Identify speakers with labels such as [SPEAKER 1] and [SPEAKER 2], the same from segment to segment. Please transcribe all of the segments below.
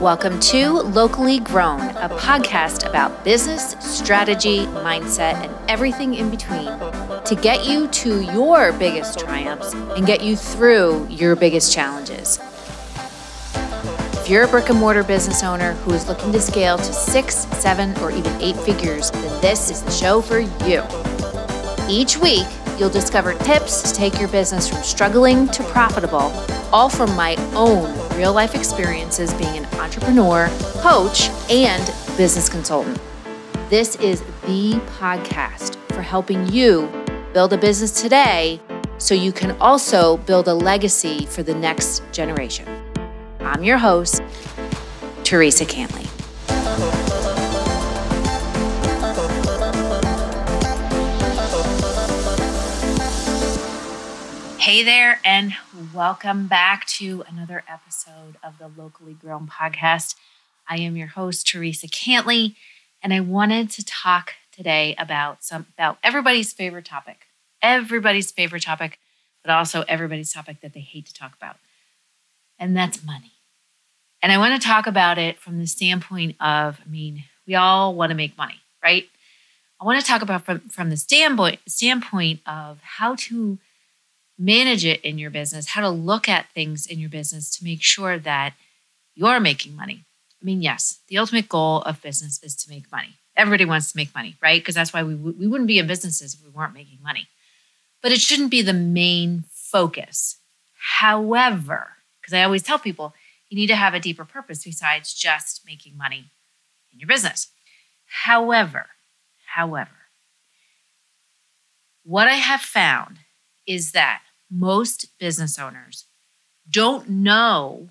[SPEAKER 1] Welcome to Locally Grown, a podcast about business, strategy, mindset, and everything in between to get you to your biggest triumphs and get you through your biggest challenges. If you're a brick and mortar business owner who is looking to scale to six, seven, or even eight figures, then this is the show for you. Each week, you'll discover tips to take your business from struggling to profitable, all from my own real life experiences being an entrepreneur, coach, and business consultant. This is the podcast for helping you build a business today so you can also build a legacy for the next generation. I'm your host, Theresa Cantley. Hey there, and welcome back to another episode of the Locally Grown podcast. I am your host, Theresa Cantley, and I wanted to talk today about some about everybody's favorite topic. Everybody's favorite topic, but also everybody's topic that they hate to talk about. And that's money. And I want to talk about it from the standpoint of, I mean, we all want to make money, right? I want to talk about from, from the standpoint standpoint of how to manage it in your business, how to look at things in your business to make sure that you're making money. I mean, yes, the ultimate goal of business is to make money. Everybody wants to make money, right? Because that's why we, we wouldn't be in businesses if we weren't making money. But it shouldn't be the main focus. However, because I always tell people, you need to have a deeper purpose besides just making money in your business. However, however, what I have found is that most business owners don't know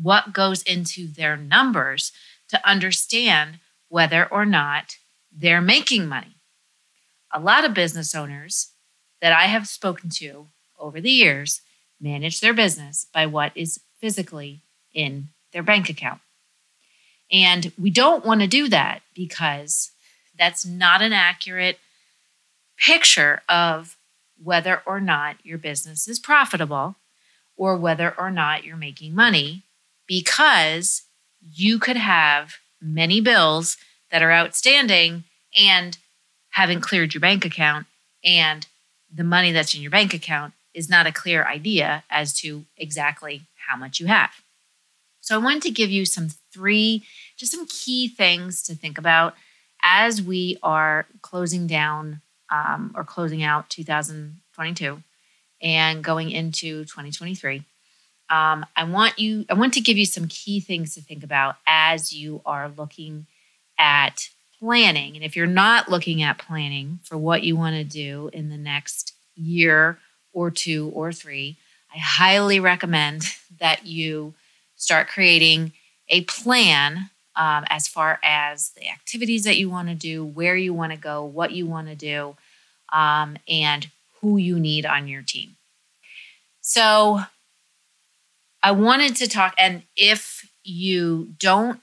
[SPEAKER 1] what goes into their numbers to understand whether or not they're making money. A lot of business owners that I have spoken to over the years manage their business by what is physically in their bank account. And we don't want to do that because that's not an accurate picture of whether or not your business is profitable or whether or not you're making money because you could have many bills that are outstanding and haven't cleared your bank account and the money that's in your bank account is not a clear idea as to exactly how much you have. So I wanted to give you some three just some key things to think about as we are closing down um, or closing out 2022 and going into 2023. Um, I want you, I want to give you some key things to think about as you are looking at planning. And if you're not looking at planning for what you want to do in the next year or two or three, I highly recommend that you start creating a plan um, as far as the activities that you want to do, where you want to go, what you want to do, um, and who you need on your team. So, I wanted to talk, and if you don't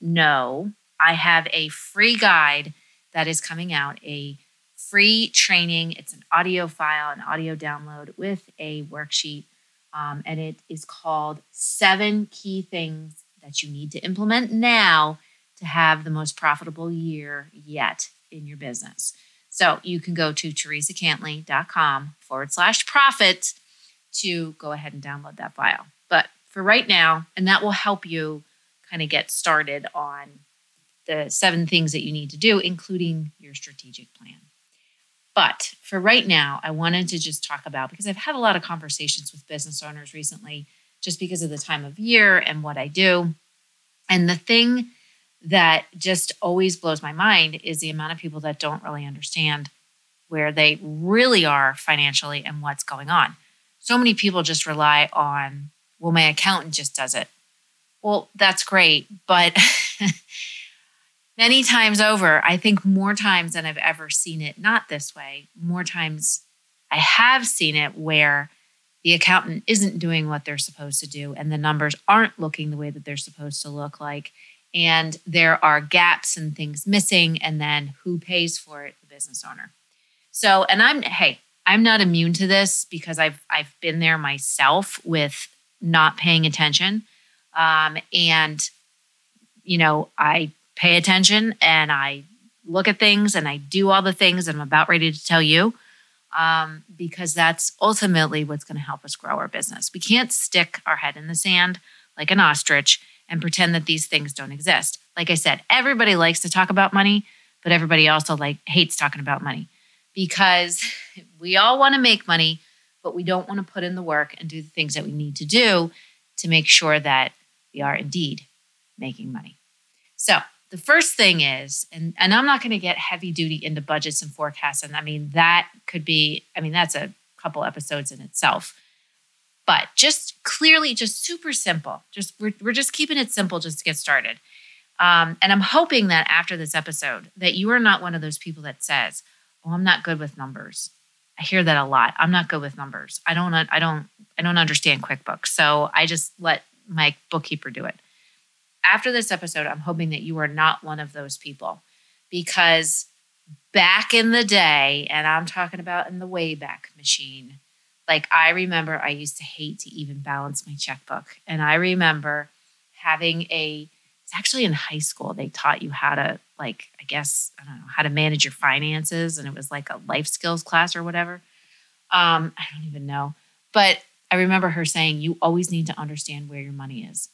[SPEAKER 1] know, I have a free guide that is coming out, a free training. It's an audio file, an audio download with a worksheet, um, and it is called Seven Key Things That You Need to Implement Now to Have the Most Profitable Year Yet in Your Business. So you can go to theresacantley.com forward slash profit to go ahead and download that file. But for right now, and that will help you kind of get started on the seven things that you need to do, including your strategic plan. But for right now, I wanted to just talk about because I've had a lot of conversations with business owners recently, just because of the time of year and what I do. And the thing that just always blows my mind is the amount of people that don't really understand where they really are financially and what's going on. So many people just rely on, well, my accountant just does it. Well, that's great. But many times over, I think more times than I've ever seen it not this way, more times I have seen it where the accountant isn't doing what they're supposed to do and the numbers aren't looking the way that they're supposed to look like and there are gaps and things missing and then who pays for it? The business owner. So and i'm hey i'm not immune to this because i've i've been there myself with not paying attention. Um, and you know, I pay attention and I look at things and I do all the things I'm about ready to tell you um, because that's ultimately what's going to help us grow our business. We can't stick our head in the sand like an ostrich and pretend that these things don't exist. Like I said, everybody likes to talk about money, but everybody also like hates talking about money because we all want to make money, but we don't want to put in the work and do the things that we need to do to make sure that we are indeed making money. So, the first thing is, and, and I'm not going to get heavy duty into budgets and forecasts. And I mean, that could be, I mean, that's a couple episodes in itself. But just clearly, just super simple. Just we're, we're just keeping it simple just to get started. Um, and I'm hoping that after this episode, that you are not one of those people that says, "Oh, I'm not good with numbers." I hear that a lot. I'm not good with numbers. I don't. I don't. I don't understand QuickBooks, so I just let my bookkeeper do it after this episode, I'm hoping that you are not one of those people because back in the day, and I'm talking about in the Wayback Machine, like I remember I used to hate to even balance my checkbook. And I remember having a, it's actually in high school, they taught you how to, like, I guess, I don't know, how to manage your finances. And it was like a life skills class or whatever. Um, I don't even know. But I remember her saying, you always need to understand where your money is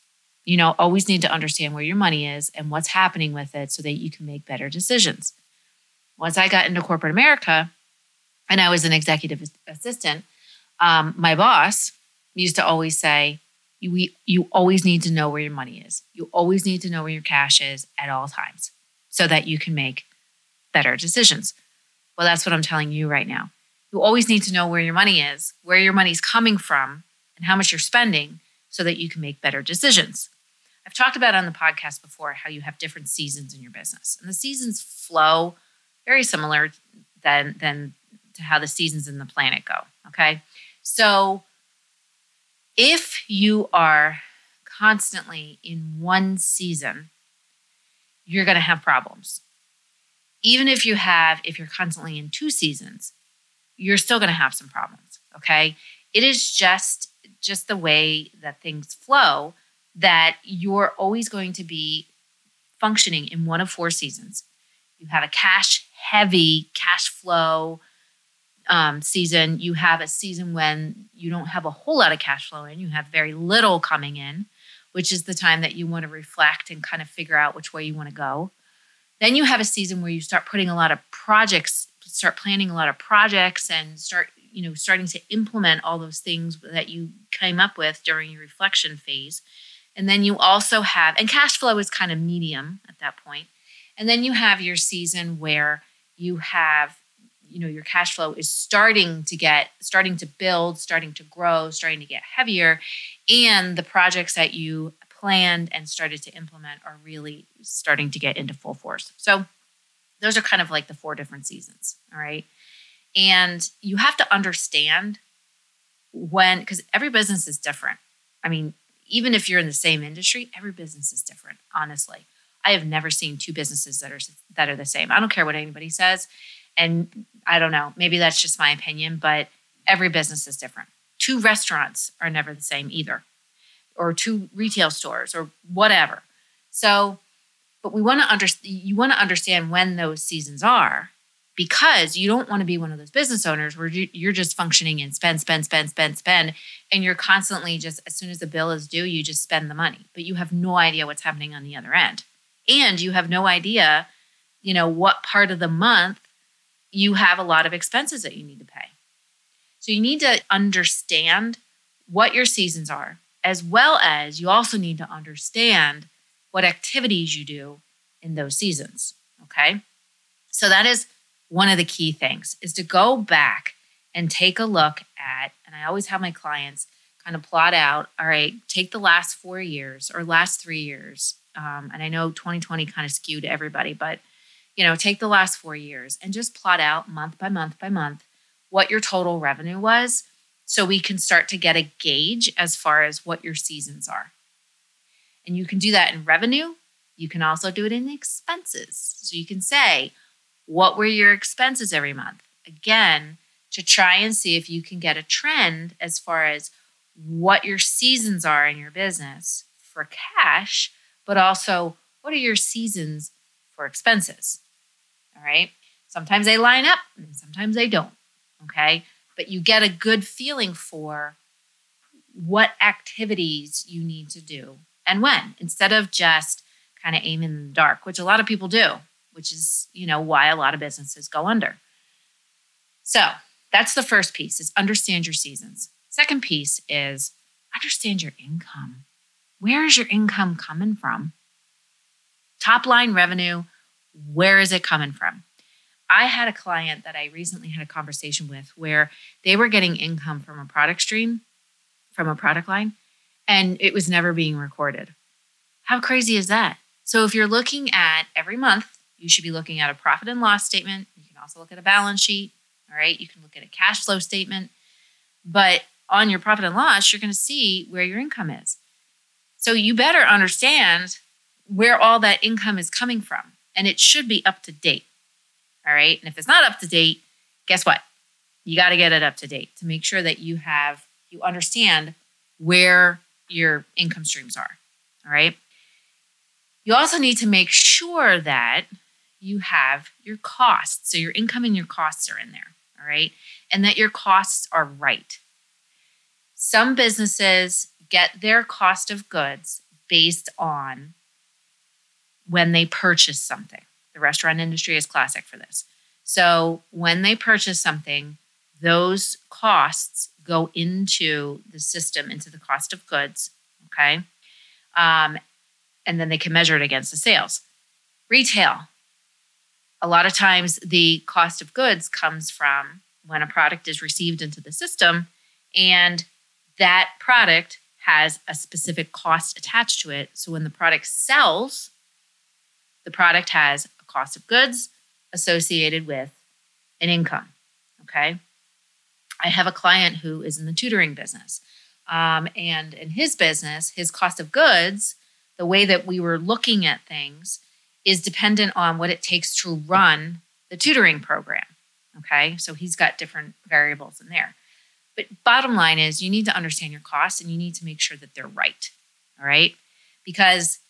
[SPEAKER 1] you know, always need to understand where your money is and what's happening with it so that you can make better decisions. Once I got into corporate America and I was an executive assistant, um, my boss used to always say, you, you always need to know where your money is. You always need to know where your cash is at all times so that you can make better decisions. Well, that's what I'm telling you right now. You always need to know where your money is, where your money's coming from, and how much you're spending so that you can make better decisions. I've talked about on the podcast before how you have different seasons in your business, and the seasons flow very similar than than to how the seasons in the planet go. Okay, so if you are constantly in one season, you're going to have problems. Even if you have, if you're constantly in two seasons, you're still going to have some problems. Okay, it is just just the way that things flow that you're always going to be functioning in one of four seasons. You have a cash heavy cash flow um, season. You have a season when you don't have a whole lot of cash flow in, you have very little coming in, which is the time that you want to reflect and kind of figure out which way you want to go. Then you have a season where you start putting a lot of projects, start planning a lot of projects and start, you know, starting to implement all those things that you came up with during your reflection phase. And then you also have, and cash flow is kind of medium at that point. And then you have your season where you have, you know, your cash flow is starting to get, starting to build, starting to grow, starting to get heavier. And the projects that you planned and started to implement are really starting to get into full force. So those are kind of like the four different seasons. All right. And you have to understand when, because every business is different. I mean, even if you're in the same industry, every business is different, honestly. I have never seen two businesses that are that are the same. I don't care what anybody says. And I don't know, maybe that's just my opinion, but every business is different. Two restaurants are never the same either. Or two retail stores or whatever. So, but we want to understand you want to understand when those seasons are because you don't want to be one of those business owners where you're just functioning and spend, spend, spend, spend, spend. And you're constantly just, as soon as the bill is due, you just spend the money, but you have no idea what's happening on the other end. And you have no idea, you know, what part of the month you have a lot of expenses that you need to pay. So you need to understand what your seasons are, as well as you also need to understand what activities you do in those seasons. Okay. So that is one of the key things is to go back and take a look at, and I always have my clients kind of plot out, all right, take the last four years or last three years. Um, and I know 2020 kind of skewed everybody, but you know, take the last four years and just plot out month by month by month what your total revenue was so we can start to get a gauge as far as what your seasons are. And you can do that in revenue. You can also do it in expenses. So you can say, what were your expenses every month? Again, to try and see if you can get a trend as far as what your seasons are in your business for cash, but also what are your seasons for expenses? All right. Sometimes they line up and sometimes they don't. Okay. But you get a good feeling for what activities you need to do and when instead of just kind of aiming in the dark, which a lot of people do, which is, you know, why a lot of businesses go under. So that's the first piece is understand your seasons. Second piece is understand your income. Where is your income coming from? Top line revenue, where is it coming from? I had a client that I recently had a conversation with where they were getting income from a product stream, from a product line, and it was never being recorded. How crazy is that? So if you're looking at every month, you should be looking at a profit and loss statement. You can also look at a balance sheet. All right. You can look at a cash flow statement. But on your profit and loss, you're going to see where your income is. So you better understand where all that income is coming from. And it should be up to date. All right. And if it's not up to date, guess what? You got to get it up to date to make sure that you have, you understand where your income streams are. All right. You also need to make sure that you have your costs. So your income and your costs are in there. All right. And that your costs are right. Some businesses get their cost of goods based on when they purchase something. The restaurant industry is classic for this. So when they purchase something, those costs go into the system, into the cost of goods. Okay. Um, and then they can measure it against the sales. Retail, a lot of times the cost of goods comes from when a product is received into the system and that product has a specific cost attached to it. So when the product sells, the product has a cost of goods associated with an income. Okay. I have a client who is in the tutoring business. Um, and in his business, his cost of goods, the way that we were looking at things, is dependent on what it takes to run the tutoring program. Okay. So he's got different variables in there. But bottom line is you need to understand your costs and you need to make sure that they're right. All right. Because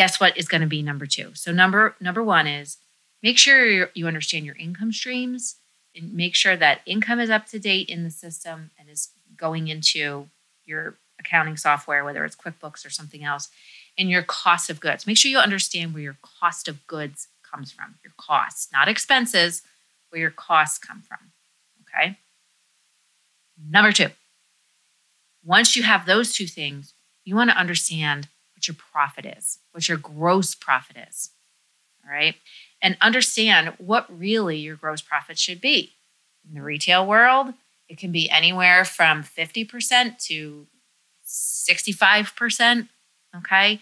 [SPEAKER 1] guess what is going to be number two? So number number one is make sure you understand your income streams and make sure that income is up to date in the system and is going into your accounting software, whether it's QuickBooks or something else, and your cost of goods. Make sure you understand where your cost of goods comes from, your costs, not expenses, where your costs come from. Okay. Number two, once you have those two things, you want to understand what your profit is, what your gross profit is. All right. And understand what really your gross profit should be. In the retail world, it can be anywhere from 50% to 65%. Okay.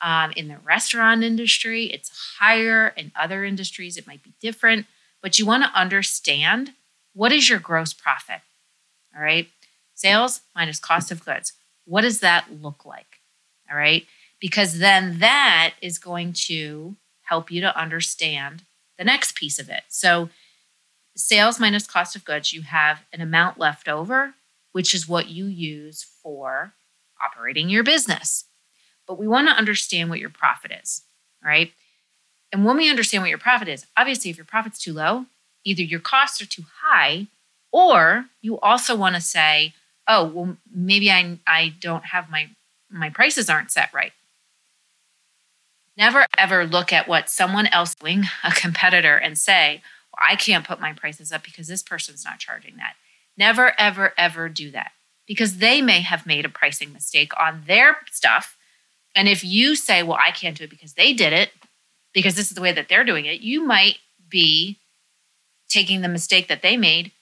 [SPEAKER 1] Um, in the restaurant industry, it's higher. In other industries, it might be different. But you want to understand what is your gross profit? All right. Sales minus cost of goods. What does that look like? All right. Because then that is going to help you to understand the next piece of it. So, sales minus cost of goods, you have an amount left over, which is what you use for operating your business. But we want to understand what your profit is. right? And when we understand what your profit is, obviously, if your profit's too low, either your costs are too high or you also want to say, oh, well, maybe I, I don't have my, my prices aren't set right. Never ever look at what someone else doing, a competitor, and say, well, I can't put my prices up because this person's not charging that. Never, ever, ever do that because they may have made a pricing mistake on their stuff. And if you say, well, I can't do it because they did it, because this is the way that they're doing it, you might be taking the mistake that they made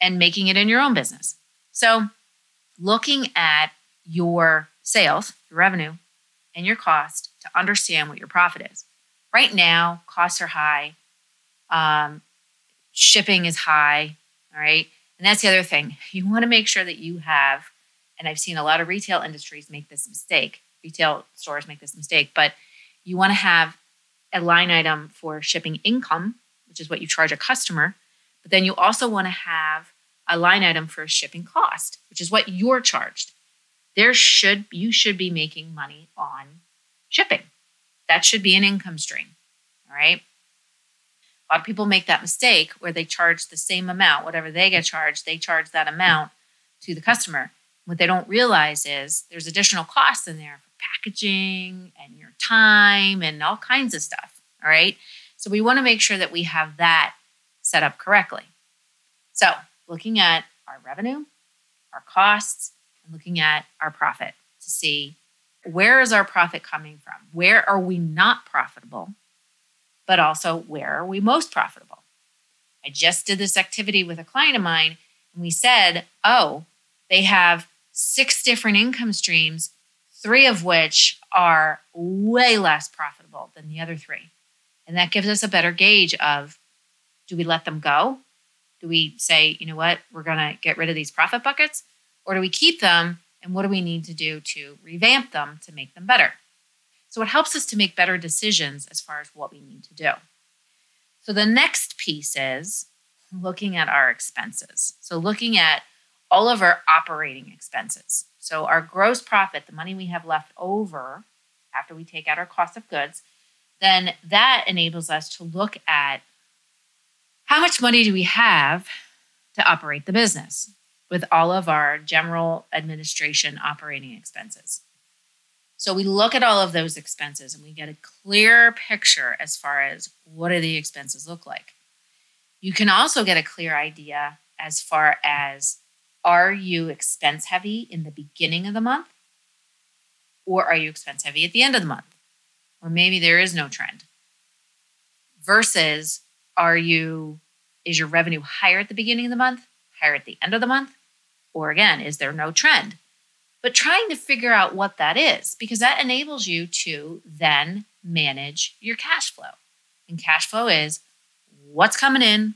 [SPEAKER 1] and making it in your own business. So, looking at your sales, your revenue, and your cost to understand what your profit is. Right now, costs are high, um, shipping is high, all right? And that's the other thing. You want to make sure that you have, and I've seen a lot of retail industries make this mistake, retail stores make this mistake, but you want to have a line item for shipping income, which is what you charge a customer, but then you also want to have a line item for shipping cost, which is what you're charged. There should you should be making money on shipping. That should be an income stream. All right. A lot of people make that mistake where they charge the same amount, whatever they get charged, they charge that amount to the customer. What they don't realize is there's additional costs in there for packaging and your time and all kinds of stuff. All right. So we want to make sure that we have that set up correctly. So looking at our revenue, our costs, and looking at our profit to see where is our profit coming from? Where are we not profitable? But also, where are we most profitable? I just did this activity with a client of mine, and we said, oh, they have six different income streams, three of which are way less profitable than the other three. And that gives us a better gauge of do we let them go? Do we say, you know what, we're going to get rid of these profit buckets? Or do we keep them? And what do we need to do to revamp them to make them better? So it helps us to make better decisions as far as what we need to do. So the next piece is looking at our expenses. So looking at all of our operating expenses. So our gross profit, the money we have left over after we take out our cost of goods, then that enables us to look at how much money do we have to operate the business with all of our general administration operating expenses. So we look at all of those expenses and we get a clear picture as far as what do the expenses look like. You can also get a clear idea as far as are you expense heavy in the beginning of the month or are you expense heavy at the end of the month? Or maybe there is no trend. Versus are you is your revenue higher at the beginning of the month, higher at the end of the month? Or again, is there no trend? But trying to figure out what that is, because that enables you to then manage your cash flow. And cash flow is what's coming in,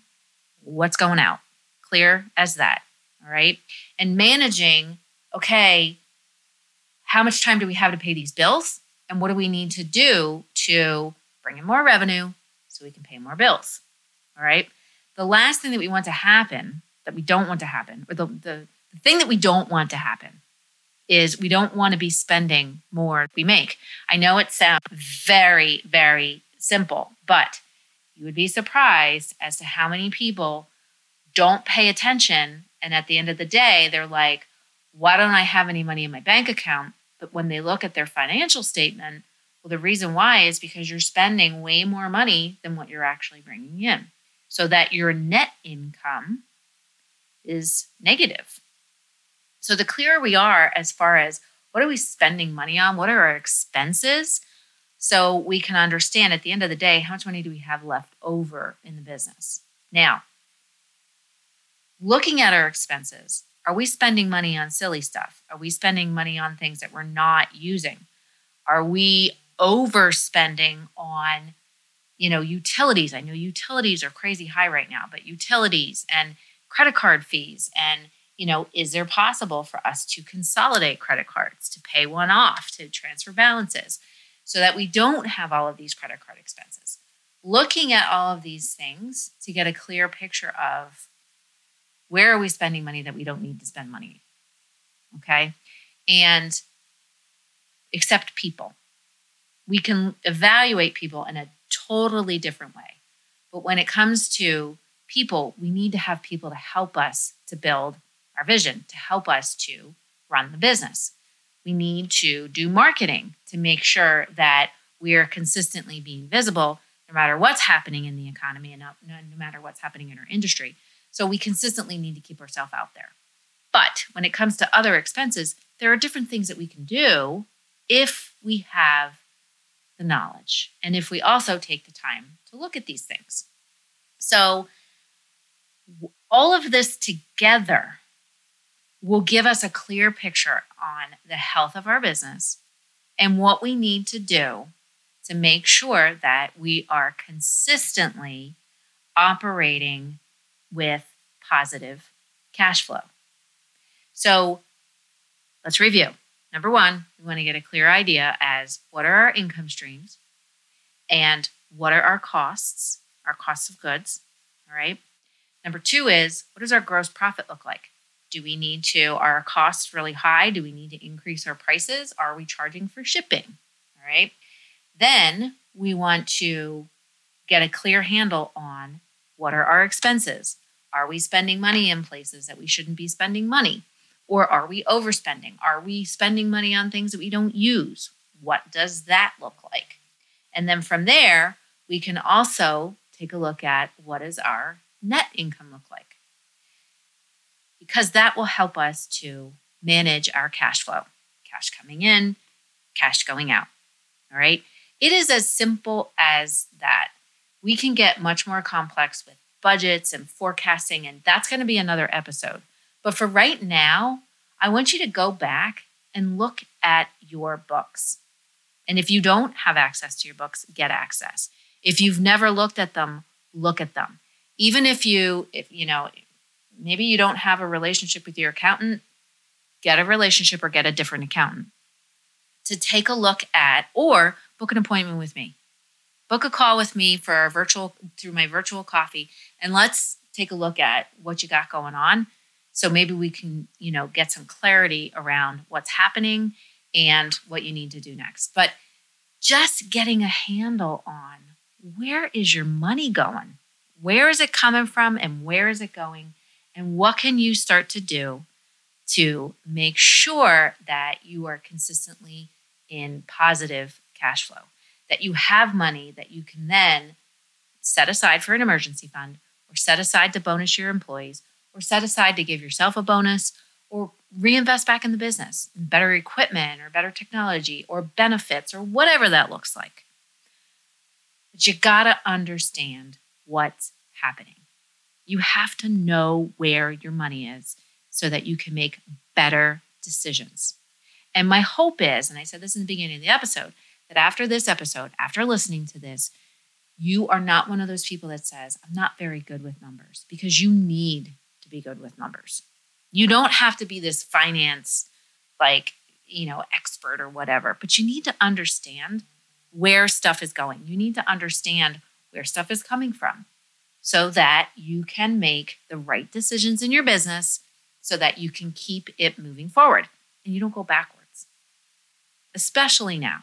[SPEAKER 1] what's going out. Clear as that. All right. And managing, okay, how much time do we have to pay these bills? And what do we need to do to bring in more revenue so we can pay more bills? All right. The last thing that we want to happen, that we don't want to happen, or the, the, the thing that we don't want to happen is we don't want to be spending more we make. I know it sounds very, very simple, but you would be surprised as to how many people don't pay attention. And at the end of the day, they're like, why don't I have any money in my bank account? But when they look at their financial statement, well, the reason why is because you're spending way more money than what you're actually bringing in so that your net income is negative. So the clearer we are as far as what are we spending money on, what are our expenses, so we can understand at the end of the day how much money do we have left over in the business. Now, looking at our expenses, are we spending money on silly stuff? Are we spending money on things that we're not using? Are we overspending on you know, utilities. I know utilities are crazy high right now, but utilities and credit card fees and you know, is there possible for us to consolidate credit cards, to pay one off, to transfer balances so that we don't have all of these credit card expenses? Looking at all of these things to get a clear picture of where are we spending money that we don't need to spend money? Okay. And accept people. We can evaluate people in a totally different way. But when it comes to people, we need to have people to help us to build our vision, to help us to run the business. We need to do marketing to make sure that we are consistently being visible no matter what's happening in the economy and no, no matter what's happening in our industry. So we consistently need to keep ourselves out there. But when it comes to other expenses, there are different things that we can do if we have the knowledge. And if we also take the time to look at these things. So, all of this together will give us a clear picture on the health of our business and what we need to do to make sure that we are consistently operating with positive cash flow. So, let's review. Number one, we want to get a clear idea as what are our income streams and what are our costs, our costs of goods. All right. Number two is what does our gross profit look like? Do we need to, are our costs really high? Do we need to increase our prices? Are we charging for shipping? All right. Then we want to get a clear handle on what are our expenses? Are we spending money in places that we shouldn't be spending money? Or are we overspending? Are we spending money on things that we don't use? What does that look like? And then from there, we can also take a look at what does our net income look like? Because that will help us to manage our cash flow, cash coming in, cash going out. All right. It is as simple as that. We can get much more complex with budgets and forecasting, and that's going to be another episode. But for right now, I want you to go back and look at your books. And if you don't have access to your books, get access. If you've never looked at them, look at them. Even if you, if you know, maybe you don't have a relationship with your accountant, get a relationship or get a different accountant to take a look at or book an appointment with me. Book a call with me for a virtual through my virtual coffee and let's take a look at what you got going on so maybe we can, you know, get some clarity around what's happening and what you need to do next. But just getting a handle on where is your money going? Where is it coming from and where is it going? And what can you start to do to make sure that you are consistently in positive cash flow, that you have money that you can then set aside for an emergency fund or set aside to bonus your employees or set aside to give yourself a bonus or reinvest back in the business in better equipment or better technology or benefits or whatever that looks like. But you got to understand what's happening. You have to know where your money is so that you can make better decisions. And my hope is, and I said this in the beginning of the episode, that after this episode, after listening to this, you are not one of those people that says, I'm not very good with numbers because you need to be good with numbers. You don't have to be this finance, like, you know, expert or whatever, but you need to understand where stuff is going. You need to understand where stuff is coming from so that you can make the right decisions in your business so that you can keep it moving forward and you don't go backwards, especially now.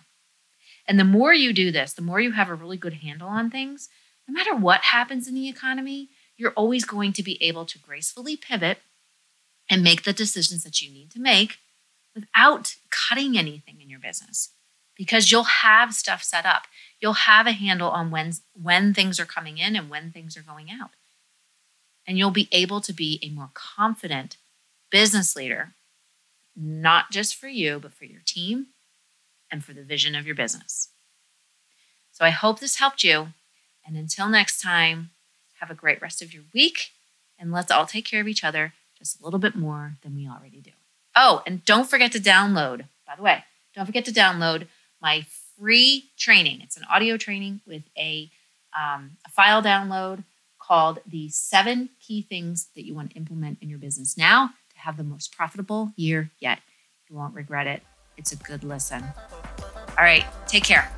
[SPEAKER 1] And the more you do this, the more you have a really good handle on things, no matter what happens in the economy, you're always going to be able to gracefully pivot and make the decisions that you need to make without cutting anything in your business because you'll have stuff set up. You'll have a handle on when when things are coming in and when things are going out. And you'll be able to be a more confident business leader not just for you, but for your team and for the vision of your business. So I hope this helped you. And until next time, have a great rest of your week, and let's all take care of each other just a little bit more than we already do. Oh, and don't forget to download, by the way, don't forget to download my free training. It's an audio training with a, um, a file download called The Seven Key Things That You Want to Implement in Your Business Now to have the most profitable year yet. You won't regret it. It's a good listen. All right, take care.